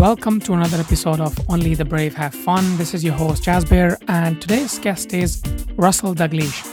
Welcome to another episode of Only the Brave Have Fun. This is your host, Jasbir, and today's guest is Russell Dalgleish.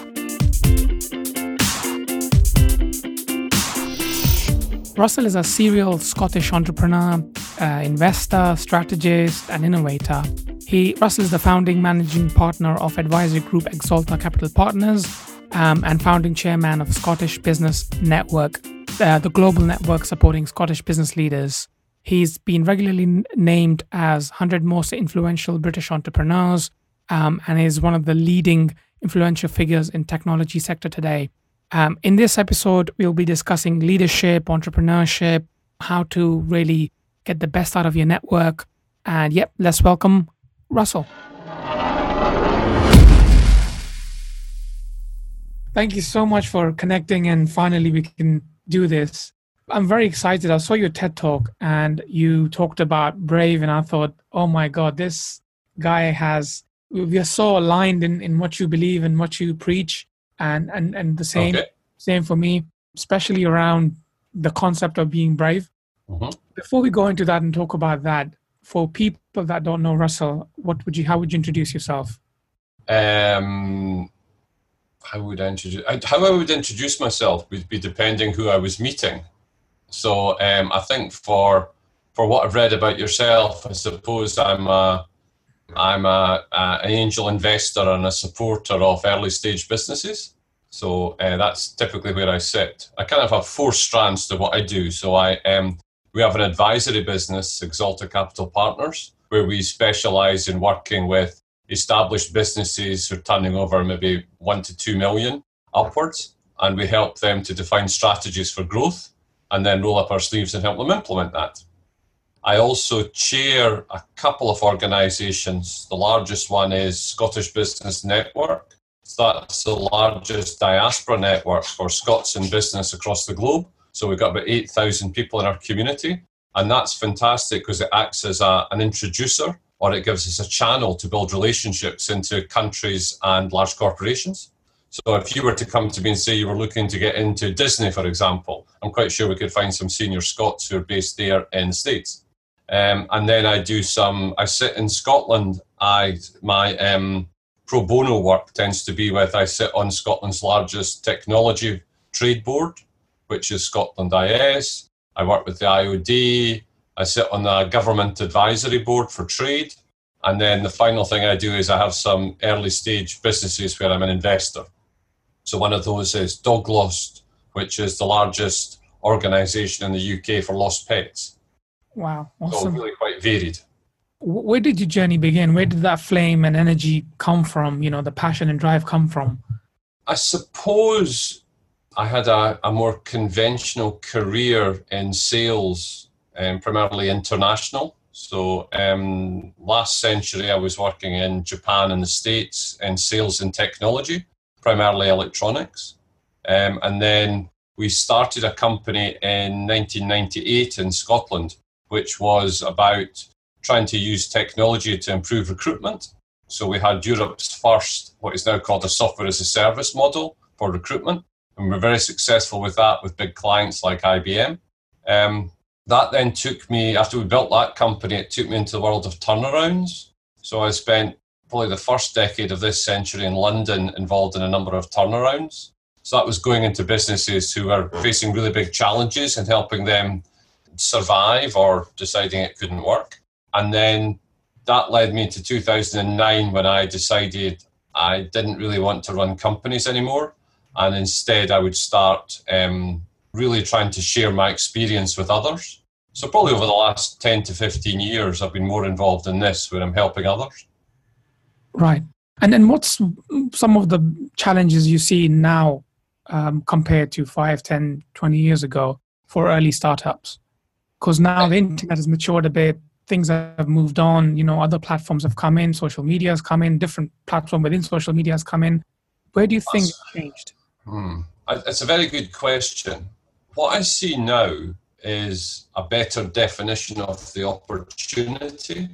Russell is a serial Scottish entrepreneur, uh, investor, strategist, and innovator. He Russell is the founding managing partner of advisory group Exolta Capital Partners um, and founding chairman of Scottish Business Network, uh, the global network supporting Scottish business leaders. He's been regularly named as 100 most influential British entrepreneurs um, and is one of the leading influential figures in technology sector today. Um, in this episode, we'll be discussing leadership, entrepreneurship, how to really get the best out of your network. And yep, let's welcome Russell. Thank you so much for connecting, and finally, we can do this. I'm very excited. I saw your TED talk and you talked about Brave, and I thought, oh my God, this guy has, we are so aligned in, in what you believe and what you preach, and, and, and the same, okay. same for me, especially around the concept of being brave. Mm-hmm. Before we go into that and talk about that, for people that don't know Russell, what would you, how would you introduce yourself? Um, how would I introduce, how I would introduce myself would be depending who I was meeting. So um, I think for for what I've read about yourself, I suppose I'm a I'm a, a an angel investor and a supporter of early stage businesses. So uh, that's typically where I sit. I kind of have four strands to what I do. So I um, we have an advisory business, Exolta Capital Partners, where we specialize in working with established businesses who are turning over maybe one to two million upwards, and we help them to define strategies for growth and then roll up our sleeves and help them implement that. I also chair a couple of organisations. The largest one is Scottish Business Network. So that's the largest diaspora network for Scots in business across the globe. So we've got about 8,000 people in our community. And that's fantastic because it acts as a, an introducer or it gives us a channel to build relationships into countries and large corporations. So if you were to come to me and say you were looking to get into Disney, for example, I'm quite sure we could find some senior Scots who are based there in the States. Um, and then I do some, I sit in Scotland. I, my um, pro bono work tends to be with, I sit on Scotland's largest technology trade board, which is Scotland IS. I work with the IOD. I sit on the government advisory board for trade. And then the final thing I do is I have some early stage businesses where I'm an investor. So one of those is Dog Lost, which is the largest organisation in the UK for lost pets. Wow, awesome! So really quite varied. Where did your journey begin? Where did that flame and energy come from? You know, the passion and drive come from. I suppose I had a, a more conventional career in sales, um, primarily international. So um, last century, I was working in Japan and the States in sales and technology primarily electronics. Um, and then we started a company in 1998 in Scotland, which was about trying to use technology to improve recruitment. So we had Europe's first, what is now called a software as a service model for recruitment. And we were very successful with that with big clients like IBM. Um, that then took me, after we built that company, it took me into the world of turnarounds. So I spent probably the first decade of this century in London involved in a number of turnarounds. So that was going into businesses who were facing really big challenges and helping them survive or deciding it couldn't work. And then that led me to 2009 when I decided I didn't really want to run companies anymore. And instead, I would start um, really trying to share my experience with others. So, probably over the last 10 to 15 years, I've been more involved in this where I'm helping others. Right. And then what's some of the challenges you see now um, compared to 5, 10, 20 years ago for early startups? Because now the internet has matured a bit, things have moved on, you know, other platforms have come in, social media has come in, different platform within social media has come in. Where do you think it's changed? Hmm. It's a very good question. What I see now is a better definition of the opportunity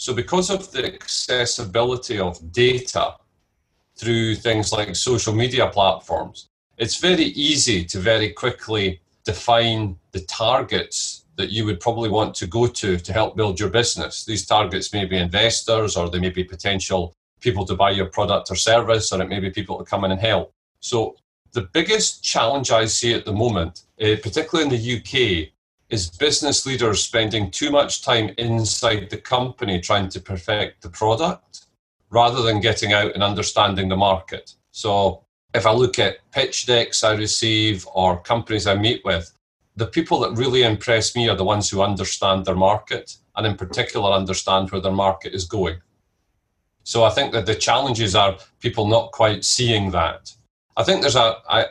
so, because of the accessibility of data through things like social media platforms, it's very easy to very quickly define the targets that you would probably want to go to to help build your business. These targets may be investors or they may be potential people to buy your product or service, or it may be people to come in and help. So, the biggest challenge I see at the moment, uh, particularly in the UK, is business leaders spending too much time inside the company trying to perfect the product rather than getting out and understanding the market. So, if I look at pitch decks I receive or companies I meet with, the people that really impress me are the ones who understand their market and, in particular, understand where their market is going. So, I think that the challenges are people not quite seeing that. I think there's a, I,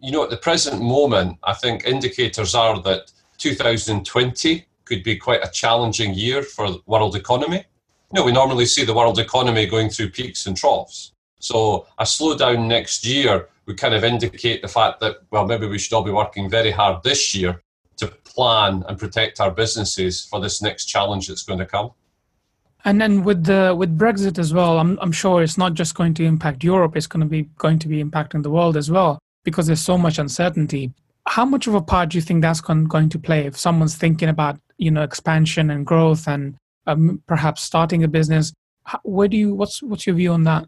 you know, at the present moment, I think indicators are that 2020 could be quite a challenging year for the world economy. You know, we normally see the world economy going through peaks and troughs. So a slowdown next year would kind of indicate the fact that, well, maybe we should all be working very hard this year to plan and protect our businesses for this next challenge that's going to come. And then with the with Brexit as well, I'm I'm sure it's not just going to impact Europe; it's going to be going to be impacting the world as well because there's so much uncertainty how much of a part do you think that's con- going to play if someone's thinking about you know expansion and growth and um, perhaps starting a business? Where do you what's what's your view on that?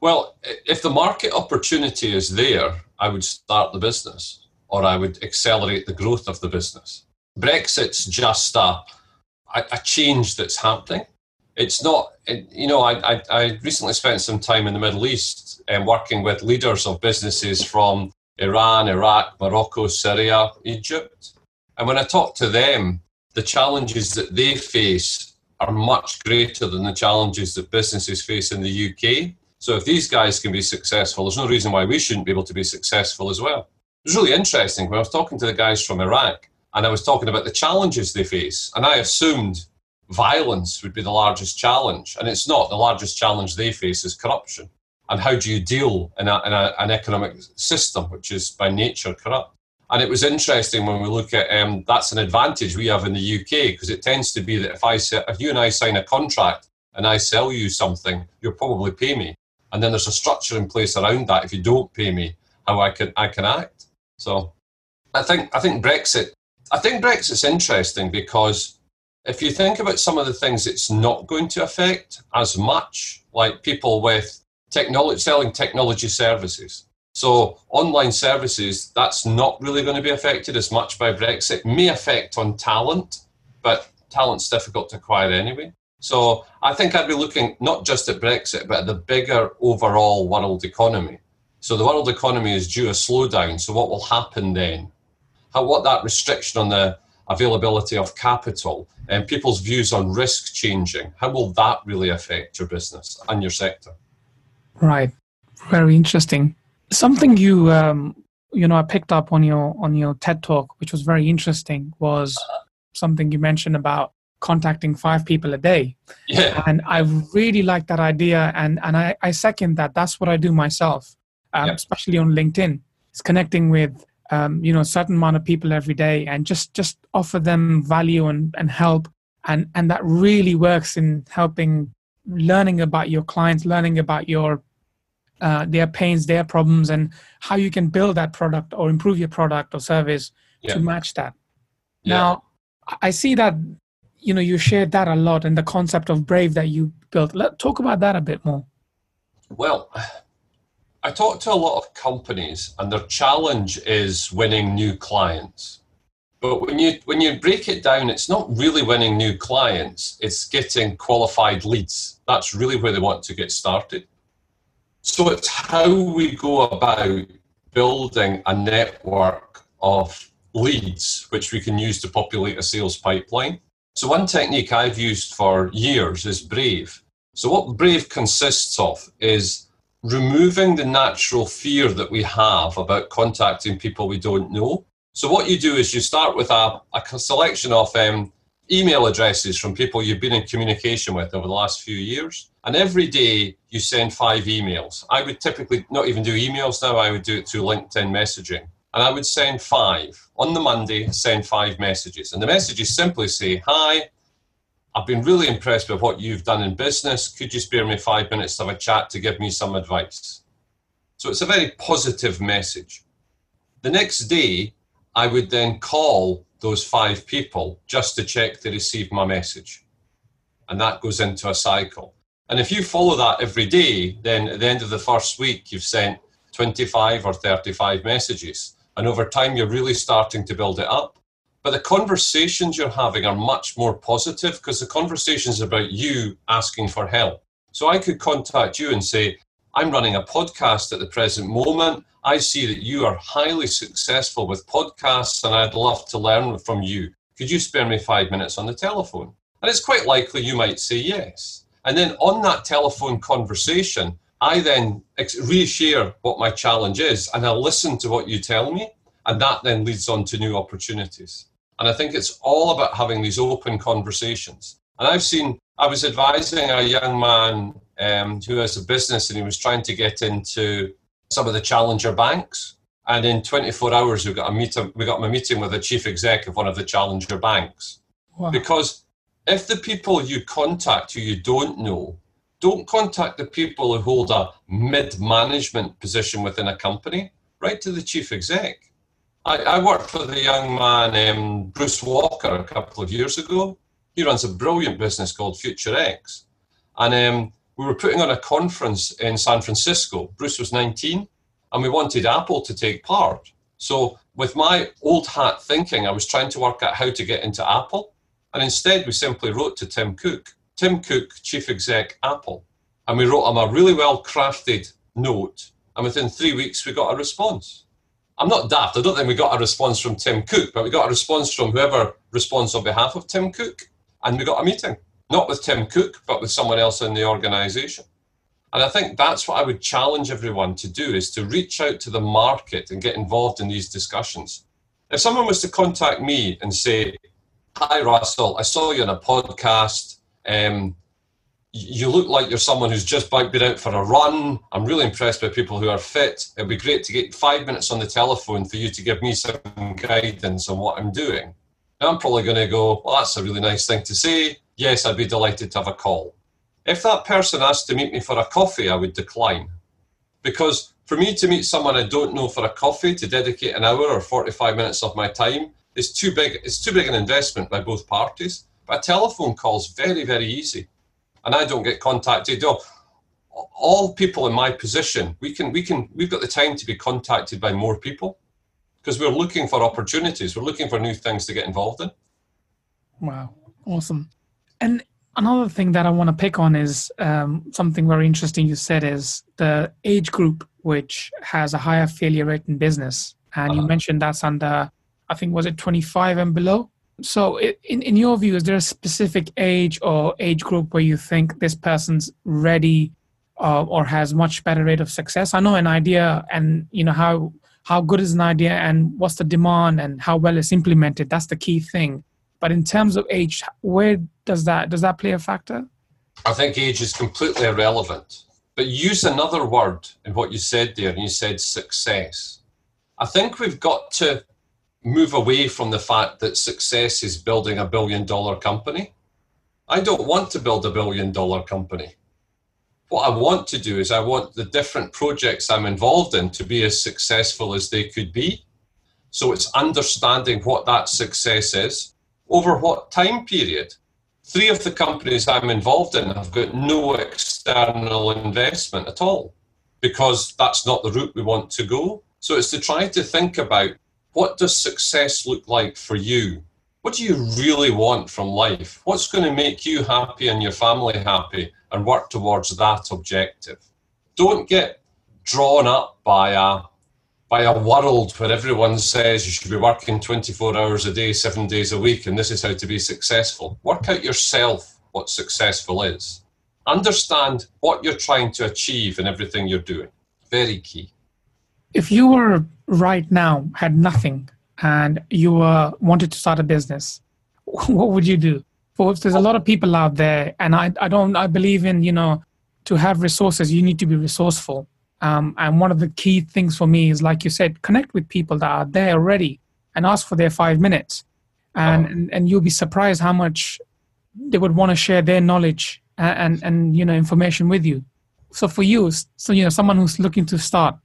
Well if the market opportunity is there i would start the business or i would accelerate the growth of the business. Brexit's just a, a change that's happening. It's not you know I, I, I recently spent some time in the middle east and um, working with leaders of businesses from Iran, Iraq, Morocco, Syria, Egypt. And when I talk to them, the challenges that they face are much greater than the challenges that businesses face in the UK. So if these guys can be successful, there's no reason why we shouldn't be able to be successful as well. It was really interesting when I was talking to the guys from Iraq and I was talking about the challenges they face. And I assumed violence would be the largest challenge. And it's not. The largest challenge they face is corruption and how do you deal in, a, in a, an economic system which is by nature corrupt. And it was interesting when we look at um, that's an advantage we have in the UK because it tends to be that if I if you and I sign a contract and I sell you something, you'll probably pay me. And then there's a structure in place around that. If you don't pay me, how I can I can act. So I think I think Brexit I think Brexit's interesting because if you think about some of the things it's not going to affect as much, like people with technology, selling technology services. So online services, that's not really going to be affected as much by Brexit. May affect on talent, but talent's difficult to acquire anyway. So I think I'd be looking not just at Brexit, but at the bigger overall world economy. So the world economy is due a slowdown. So what will happen then? How what that restriction on the availability of capital and people's views on risk changing, how will that really affect your business and your sector? Right. Very interesting. Something you um, you know I picked up on your on your TED talk, which was very interesting, was something you mentioned about contacting five people a day. Yeah. And I really like that idea, and and I, I second that. That's what I do myself, um, yeah. especially on LinkedIn. It's connecting with um, you know a certain amount of people every day, and just just offer them value and and help, and and that really works in helping learning about your clients, learning about your uh, their pains, their problems, and how you can build that product or improve your product or service yeah. to match that. Yeah. Now, I see that you know you shared that a lot, and the concept of Brave that you built. Let's talk about that a bit more. Well, I talk to a lot of companies, and their challenge is winning new clients. But when you when you break it down, it's not really winning new clients; it's getting qualified leads. That's really where they want to get started. So it's how we go about building a network of leads which we can use to populate a sales pipeline. So one technique I've used for years is Brave. So what Brave consists of is removing the natural fear that we have about contacting people we don't know. So what you do is you start with a, a selection of um, email addresses from people you've been in communication with over the last few years. And every day you send five emails. I would typically not even do emails now, I would do it through LinkedIn messaging. And I would send five. On the Monday, send five messages. And the messages simply say, Hi, I've been really impressed with what you've done in business. Could you spare me five minutes to have a chat to give me some advice? So it's a very positive message. The next day, I would then call those five people just to check they received my message. And that goes into a cycle. And if you follow that every day, then at the end of the first week, you've sent 25 or 35 messages. And over time, you're really starting to build it up. But the conversations you're having are much more positive because the conversations about you asking for help. So I could contact you and say, I'm running a podcast at the present moment. I see that you are highly successful with podcasts and I'd love to learn from you. Could you spare me five minutes on the telephone? And it's quite likely you might say yes. And then on that telephone conversation, I then reshare what my challenge is and I listen to what you tell me. And that then leads on to new opportunities. And I think it's all about having these open conversations. And I've seen, I was advising a young man um, who has a business and he was trying to get into some of the challenger banks. And in 24 hours, we got a meeting. We got a meeting with the chief exec of one of the challenger banks. Wow. Because if the people you contact who you don't know, don't contact the people who hold a mid-management position within a company. Write to the chief exec. I, I worked with a young man, um, Bruce Walker, a couple of years ago. He runs a brilliant business called Future X, and um, we were putting on a conference in San Francisco. Bruce was 19, and we wanted Apple to take part. So, with my old hat thinking, I was trying to work out how to get into Apple. And instead, we simply wrote to Tim Cook, Tim Cook, Chief Exec, Apple. And we wrote him a really well crafted note. And within three weeks, we got a response. I'm not daft. I don't think we got a response from Tim Cook, but we got a response from whoever responds on behalf of Tim Cook. And we got a meeting not with Tim Cook, but with someone else in the organization. And I think that's what I would challenge everyone to do is to reach out to the market and get involved in these discussions. If someone was to contact me and say, Hi, Russell, I saw you on a podcast. Um, you look like you're someone who's just been out for a run. I'm really impressed by people who are fit. It'd be great to get five minutes on the telephone for you to give me some guidance on what I'm doing. And I'm probably going to go, Well, that's a really nice thing to say yes, I'd be delighted to have a call. If that person asked to meet me for a coffee, I would decline. Because for me to meet someone I don't know for a coffee to dedicate an hour or 45 minutes of my time is too big, it's too big an investment by both parties. But a telephone call is very, very easy. And I don't get contacted. Oh, all people in my position, we can, we can, we've got the time to be contacted by more people because we're looking for opportunities. We're looking for new things to get involved in. Wow. Awesome. And another thing that I want to pick on is um, something very interesting you said is the age group which has a higher failure rate in business. And uh-huh. you mentioned that's under, I think, was it 25 and below? So, in, in your view, is there a specific age or age group where you think this person's ready uh, or has much better rate of success? I know an idea and, you know, how how good is an idea and what's the demand and how well it's implemented. That's the key thing. But in terms of age, where does that does that play a factor? I think age is completely irrelevant. But use another word in what you said there, and you said success. I think we've got to move away from the fact that success is building a billion dollar company. I don't want to build a billion dollar company. What I want to do is I want the different projects I'm involved in to be as successful as they could be. So it's understanding what that success is, over what time period? Three of the companies I'm involved in have got no external investment at all because that's not the route we want to go. So it's to try to think about what does success look like for you? What do you really want from life? What's going to make you happy and your family happy and work towards that objective? Don't get drawn up by a by a world where everyone says you should be working 24 hours a day, seven days a week, and this is how to be successful. Work out yourself what successful is. Understand what you're trying to achieve in everything you're doing. Very key. If you were right now, had nothing, and you wanted to start a business, what would you do? For there's a lot of people out there, and I, I don't, I believe in, you know, to have resources, you need to be resourceful um, and one of the key things for me is, like you said, connect with people that are there already and ask for their five minutes. And, oh. and, and, you'll be surprised how much they would want to share their knowledge and, and, and, you know, information with you. So for you, so, you know, someone who's looking to start.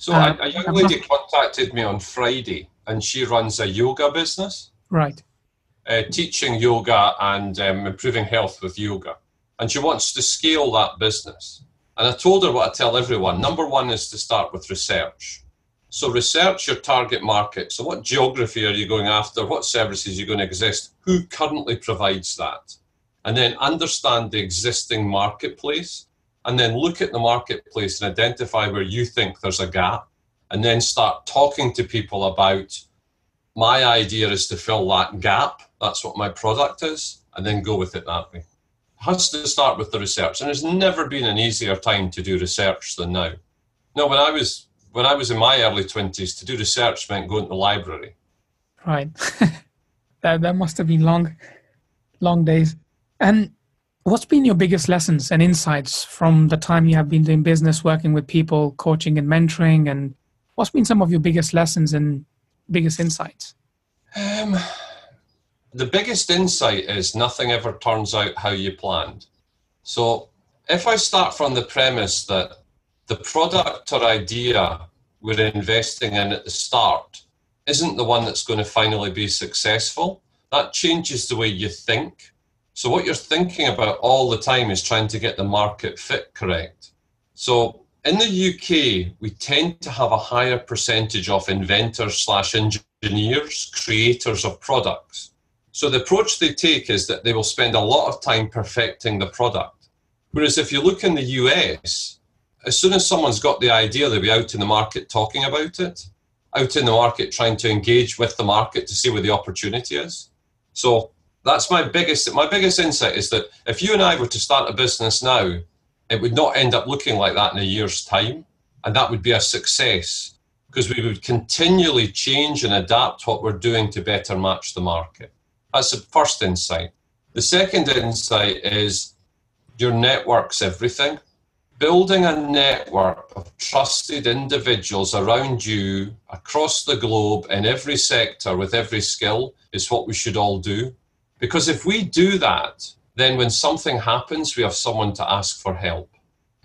So uh, a, a young lady contacted me on Friday and she runs a yoga business. Right. Uh, teaching yoga and um, improving health with yoga. And she wants to scale that business. And I told her what I tell everyone. Number one is to start with research. So research your target market. So what geography are you going after? What services are you going to exist? Who currently provides that? And then understand the existing marketplace and then look at the marketplace and identify where you think there's a gap and then start talking to people about my idea is to fill that gap. That's what my product is, and then go with it that way. It has to start with the research, and there's never been an easier time to do research than now. No, when I was when I was in my early twenties, to do research meant going to the library. Right. that that must have been long, long days. And what's been your biggest lessons and insights from the time you have been doing business, working with people, coaching and mentoring, and what's been some of your biggest lessons and biggest insights? Um, the biggest insight is nothing ever turns out how you planned. So if I start from the premise that the product or idea we're investing in at the start isn't the one that's going to finally be successful, that changes the way you think. So, what you're thinking about all the time is trying to get the market fit correct. So, in the UK, we tend to have a higher percentage of inventors slash engineers, creators of products. So, the approach they take is that they will spend a lot of time perfecting the product. Whereas, if you look in the US, as soon as someone's got the idea, they'll be out in the market talking about it, out in the market trying to engage with the market to see where the opportunity is. So that's my biggest my biggest insight is that if you and I were to start a business now, it would not end up looking like that in a year's time, and that would be a success because we would continually change and adapt what we're doing to better match the market. That's the first insight. The second insight is your network's everything building a network of trusted individuals around you across the globe in every sector with every skill is what we should all do. Because if we do that, then when something happens, we have someone to ask for help.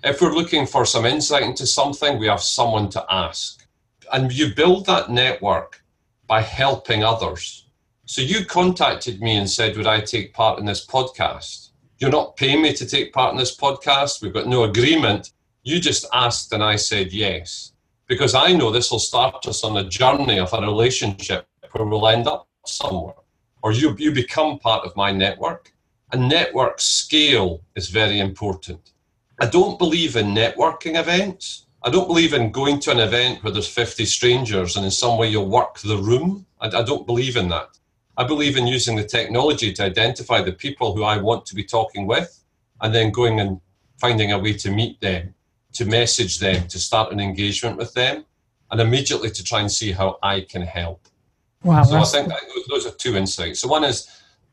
If we're looking for some insight into something, we have someone to ask. And you build that network by helping others. So you contacted me and said, Would I take part in this podcast? You're not paying me to take part in this podcast. We've got no agreement. You just asked and I said yes. Because I know this will start us on a journey of a relationship where we'll end up somewhere. Or you, you become part of my network. And network scale is very important. I don't believe in networking events. I don't believe in going to an event where there's 50 strangers and in some way you'll work the room. I, I don't believe in that. I believe in using the technology to identify the people who I want to be talking with and then going and finding a way to meet them, to message them, to start an engagement with them, and immediately to try and see how I can help. Wow. So I think those are two insights. So one is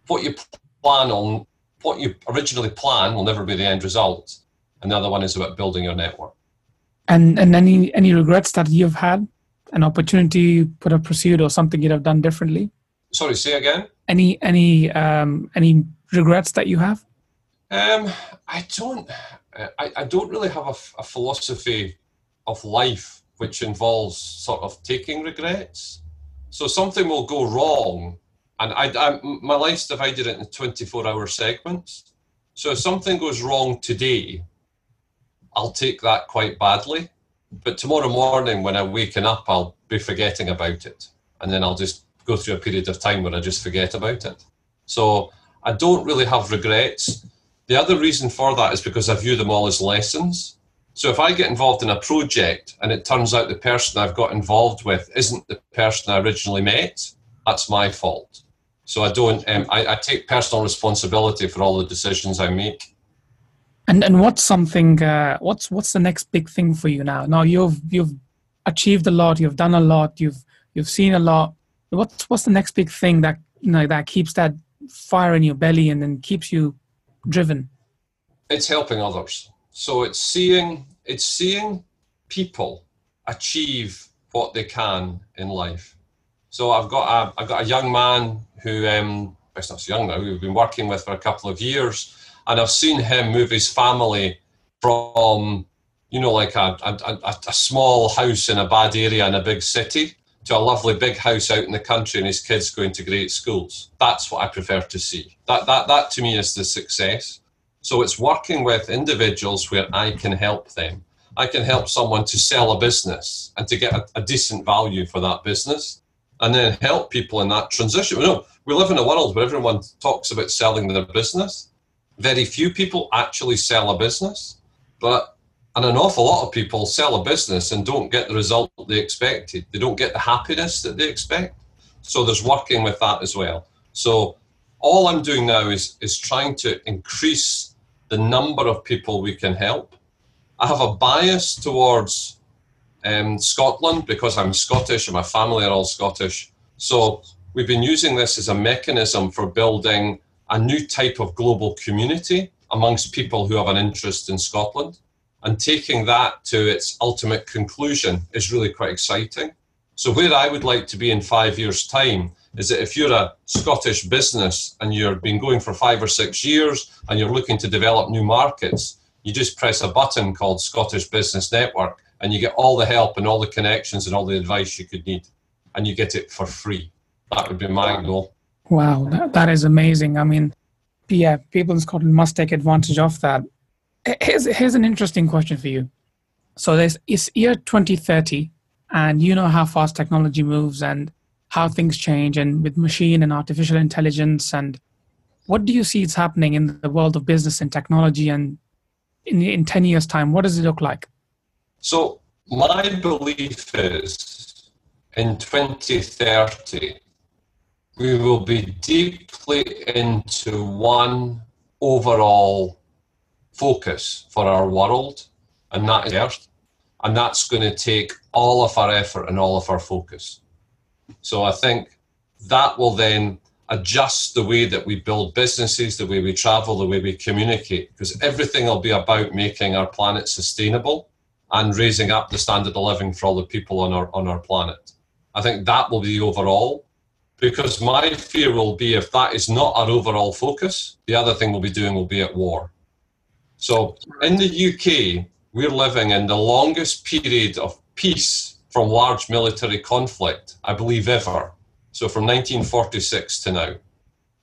what you plan on, what you originally plan will never be the end result. Another one is about building your network. And and any any regrets that you've had, an opportunity you could have pursued or something you'd have done differently? Sorry, say again. Any any um, any regrets that you have? Um, I don't. I, I don't really have a, a philosophy of life which involves sort of taking regrets. So something will go wrong, and I, I my life's divided into twenty four hour segments. So if something goes wrong today, I'll take that quite badly. But tomorrow morning, when I'm waking up, I'll be forgetting about it, and then I'll just go through a period of time where I just forget about it. So I don't really have regrets. The other reason for that is because I view them all as lessons. So if I get involved in a project and it turns out the person I've got involved with isn't the person I originally met, that's my fault. So I don't. Um, I, I, take personal responsibility for all the decisions I make. And and what's something? Uh, what's what's the next big thing for you now? Now you've you've achieved a lot. You've done a lot. You've you've seen a lot what's what's the next big thing that you know that keeps that fire in your belly and then keeps you driven? It's helping others. So it's seeing it's seeing people achieve what they can in life. So I've got a I've got a young man who um it's not so young now, we've been working with for a couple of years, and I've seen him move his family from you know like a, a, a small house in a bad area in a big city to a lovely big house out in the country and his kids going to great schools. That's what I prefer to see. That, that, that to me is the success. So it's working with individuals where I can help them. I can help someone to sell a business and to get a, a decent value for that business and then help people in that transition. You know, we live in a world where everyone talks about selling their business. Very few people actually sell a business, but and an awful lot of people sell a business and don't get the result they expected. They don't get the happiness that they expect. So there's working with that as well. So all I'm doing now is is trying to increase the number of people we can help. I have a bias towards um, Scotland because I'm Scottish and my family are all Scottish. So we've been using this as a mechanism for building a new type of global community amongst people who have an interest in Scotland. And taking that to its ultimate conclusion is really quite exciting. So, where I would like to be in five years' time is that if you're a Scottish business and you've been going for five or six years and you're looking to develop new markets, you just press a button called Scottish Business Network and you get all the help and all the connections and all the advice you could need, and you get it for free. That would be my goal. Wow, that, that is amazing. I mean, yeah, people in Scotland must take advantage of that. Here's, here's an interesting question for you. So there's it's year 2030, and you know how fast technology moves and how things change, and with machine and artificial intelligence, and what do you see is happening in the world of business and technology, and in in 10 years' time, what does it look like? So my belief is in 2030, we will be deeply into one overall focus for our world, and that is Earth. And that's going to take all of our effort and all of our focus. So I think that will then adjust the way that we build businesses, the way we travel, the way we communicate, because everything will be about making our planet sustainable and raising up the standard of living for all the people on our on our planet. I think that will be the overall. Because my fear will be if that is not our overall focus, the other thing we'll be doing will be at war. So in the UK, we're living in the longest period of peace from large military conflict, I believe, ever. So from 1946 to now.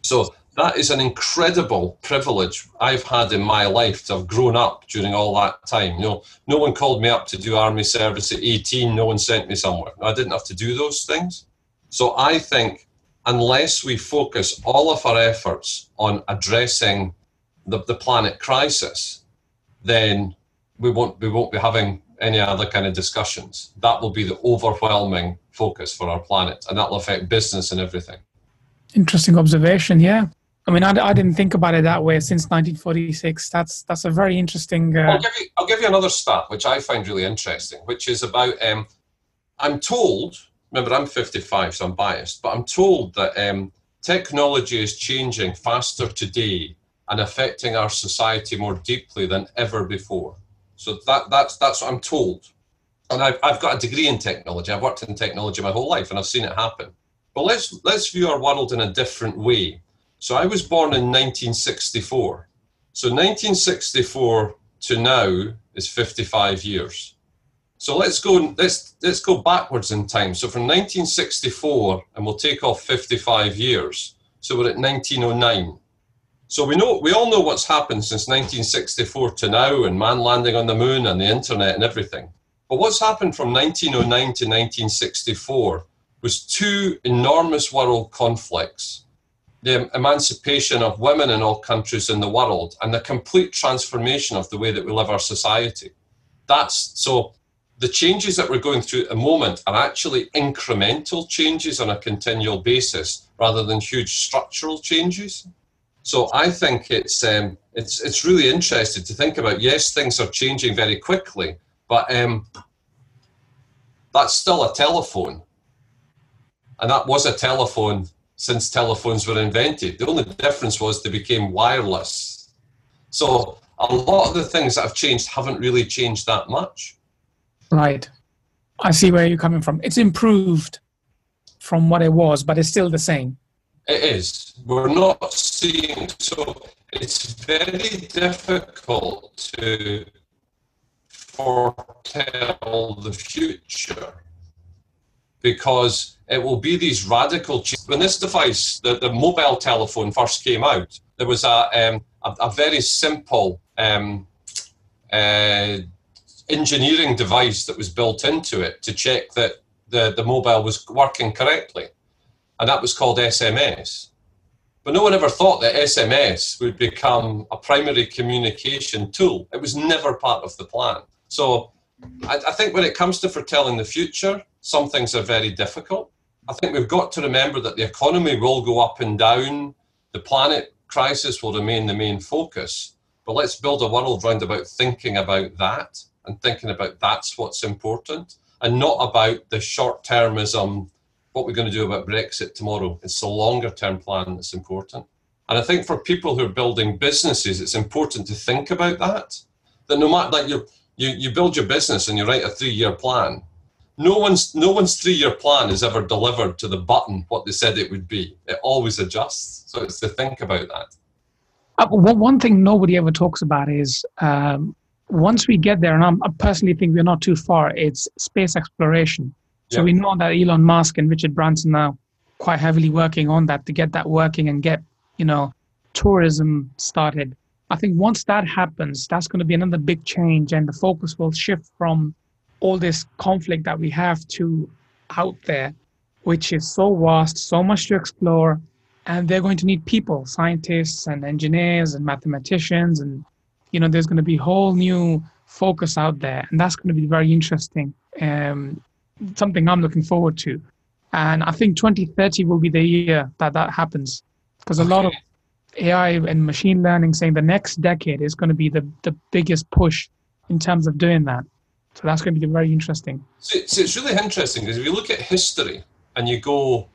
So that is an incredible privilege I've had in my life to have grown up during all that time. You know, no one called me up to do army service at 18. No one sent me somewhere. I didn't have to do those things. So I think unless we focus all of our efforts on addressing the, the planet crisis, then we won't we won't be having any other kind of discussions. That will be the overwhelming focus for our planet, and that will affect business and everything. Interesting observation. Yeah. I mean, I, I didn't think about it that way since 1946. That's that's a very interesting. Uh... I'll give you I'll give you another stat which I find really interesting, which is about. Um, I'm told. Remember, I'm 55, so I'm biased, but I'm told that um, technology is changing faster today and affecting our society more deeply than ever before. So that that's that's what I'm told. And I've, I've got a degree in technology. I've worked in technology my whole life, and I've seen it happen. But let's let's view our world in a different way. So I was born in 1964. So 1964 to now is 55 years. So let's go let's let's go backwards in time. So from 1964 and we'll take off 55 years. So we're at 1909. So we know we all know what's happened since 1964 to now and man landing on the moon and the internet and everything. But what's happened from 1909 to 1964 was two enormous world conflicts the emancipation of women in all countries in the world and the complete transformation of the way that we live our society. That's so the changes that we're going through at the moment are actually incremental changes on a continual basis rather than huge structural changes. So I think it's um, it's it's really interesting to think about. Yes, things are changing very quickly, but um, that's still a telephone, and that was a telephone since telephones were invented. The only difference was they became wireless. So a lot of the things that have changed haven't really changed that much. Right. I see where you're coming from. It's improved from what it was, but it's still the same. It is. We're not seeing, so it's very difficult to foretell the future because it will be these radical changes. When this device, the, the mobile telephone first came out, there was a, um, a, a, very simple um, uh, engineering device that was built into it to check that the, the mobile was working correctly. And that was called SMS. But no one ever thought that SMS would become a primary communication tool. It was never part of the plan. So I, I think when it comes to foretelling the future, some things are very difficult. I think we've got to remember that the economy will go up and down. The planet crisis will remain the main focus. But let's build a world round about thinking about that and thinking about that's what's important and not about the short termism, what we're going to do about Brexit tomorrow. It's the longer term plan that's important. And I think for people who are building businesses, it's important to think about that. That no matter that you you you build your business and you write a three year plan, no one's no one's three year plan is ever delivered to the button what they said it would be. It always adjusts. So it's to think about that. Uh, one thing nobody ever talks about is um, once we get there, and I'm, i personally think we're not too far. It's space exploration. So we know that Elon Musk and Richard Branson are quite heavily working on that to get that working and get you know tourism started. I think once that happens, that's going to be another big change, and the focus will shift from all this conflict that we have to out there, which is so vast, so much to explore, and they're going to need people, scientists and engineers and mathematicians, and you know, there's going to be whole new focus out there, and that's going to be very interesting. Um, something I'm looking forward to, and I think 2030 will be the year that that happens, because a lot of AI and machine learning saying the next decade is going to be the the biggest push in terms of doing that. So that's going to be very interesting. So, so it's really interesting because if you look at history and you go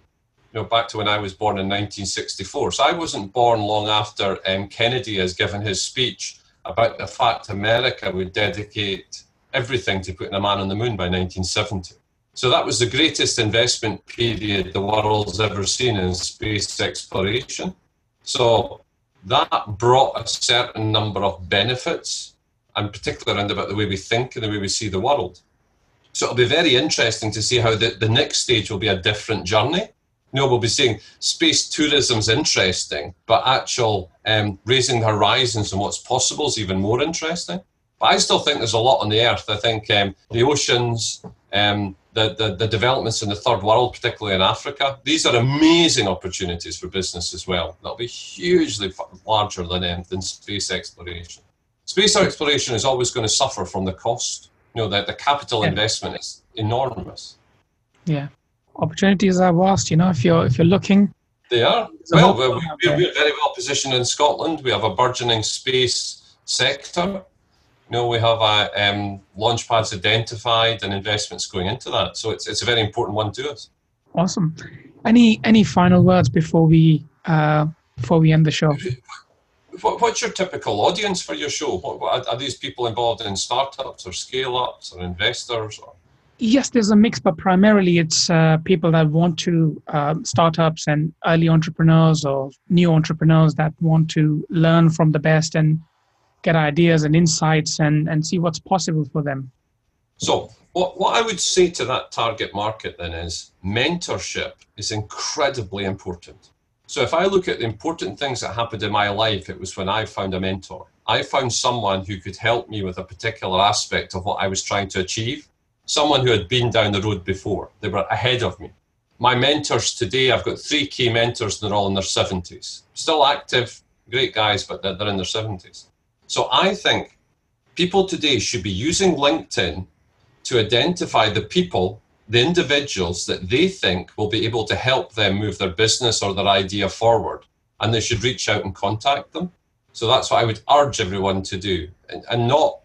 you know, back to when I was born in 1964. So I wasn't born long after um, Kennedy has given his speech about the fact America would dedicate everything to putting a man on the moon by 1970. So that was the greatest investment period the world's ever seen in space exploration. So that brought a certain number of benefits and particularly around about the way we think and the way we see the world. So it'll be very interesting to see how the, the next stage will be a different journey. You know, we'll be seeing space tourism's interesting, but actual um, raising the horizons and what's possible is even more interesting. But I still think there's a lot on the earth. I think um, the oceans, um, the, the, the, developments in the third world, particularly in Africa, these are amazing opportunities for business as well. That'll be hugely larger than, um, than space exploration. Space exploration is always going to suffer from the cost. You know, the, the capital yeah. investment is enormous. Yeah. Opportunities are vast, you know, if you're if you're looking. They are. Well, we're, we're, we're very well positioned in Scotland. We have a burgeoning space sector. We have a, um, launch pads identified and investments going into that. So it's, it's a very important one to us. Awesome. Any any final words before we uh, before we end the show? what, what's your typical audience for your show? What, what, are these people involved in startups or scale ups or investors? Or? Yes, there's a mix, but primarily it's uh, people that want to uh, startups and early entrepreneurs or new entrepreneurs that want to learn from the best and get ideas and insights and, and see what's possible for them. So, what, what I would say to that target market then is mentorship is incredibly important. So if I look at the important things that happened in my life, it was when I found a mentor. I found someone who could help me with a particular aspect of what I was trying to achieve, someone who had been down the road before. They were ahead of me. My mentors today, I've got three key mentors, and they're all in their 70s. Still active, great guys, but they're, they're in their 70s. So I think people today should be using LinkedIn to identify the people the individuals that they think will be able to help them move their business or their idea forward. And they should reach out and contact them. So that's what I would urge everyone to do and, and not,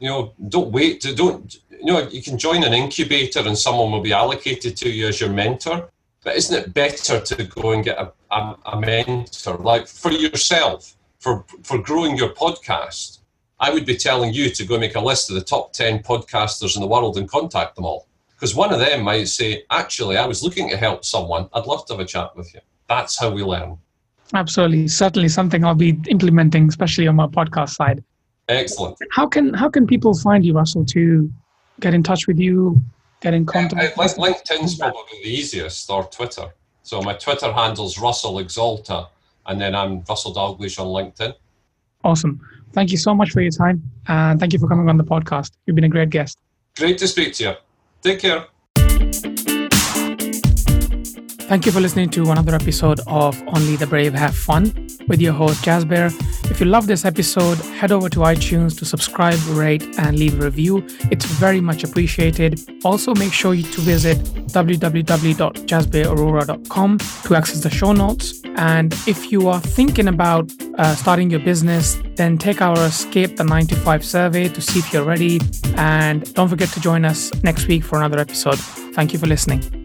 you know, don't wait to, don't, you know, you can join an incubator and someone will be allocated to you as your mentor. But isn't it better to go and get a, a, a mentor, like for yourself, for, for growing your podcast? I would be telling you to go make a list of the top 10 podcasters in the world and contact them all. Because one of them might say, actually, I was looking to help someone. I'd love to have a chat with you. That's how we learn. Absolutely. Certainly something I'll be implementing, especially on my podcast side. Excellent. How can how can people find you, Russell, to get in touch with you, get in contact? Uh, LinkedIn's probably the easiest, or Twitter. So my Twitter handle's Russell Exolta, and then I'm Russell Dalgleish on LinkedIn. Awesome. Thank you so much for your time, and thank you for coming on the podcast. You've been a great guest. Great to speak to you. Take care. Thank you for listening to another episode of Only the Brave Have Fun with your host, Jasbir. If you love this episode, head over to iTunes to subscribe, rate, and leave a review. It's very much appreciated. Also, make sure you to visit www.jasbirarora.com to access the show notes. And if you are thinking about uh, starting your business, then take our Escape the 9 to 5 survey to see if you're ready. And don't forget to join us next week for another episode. Thank you for listening.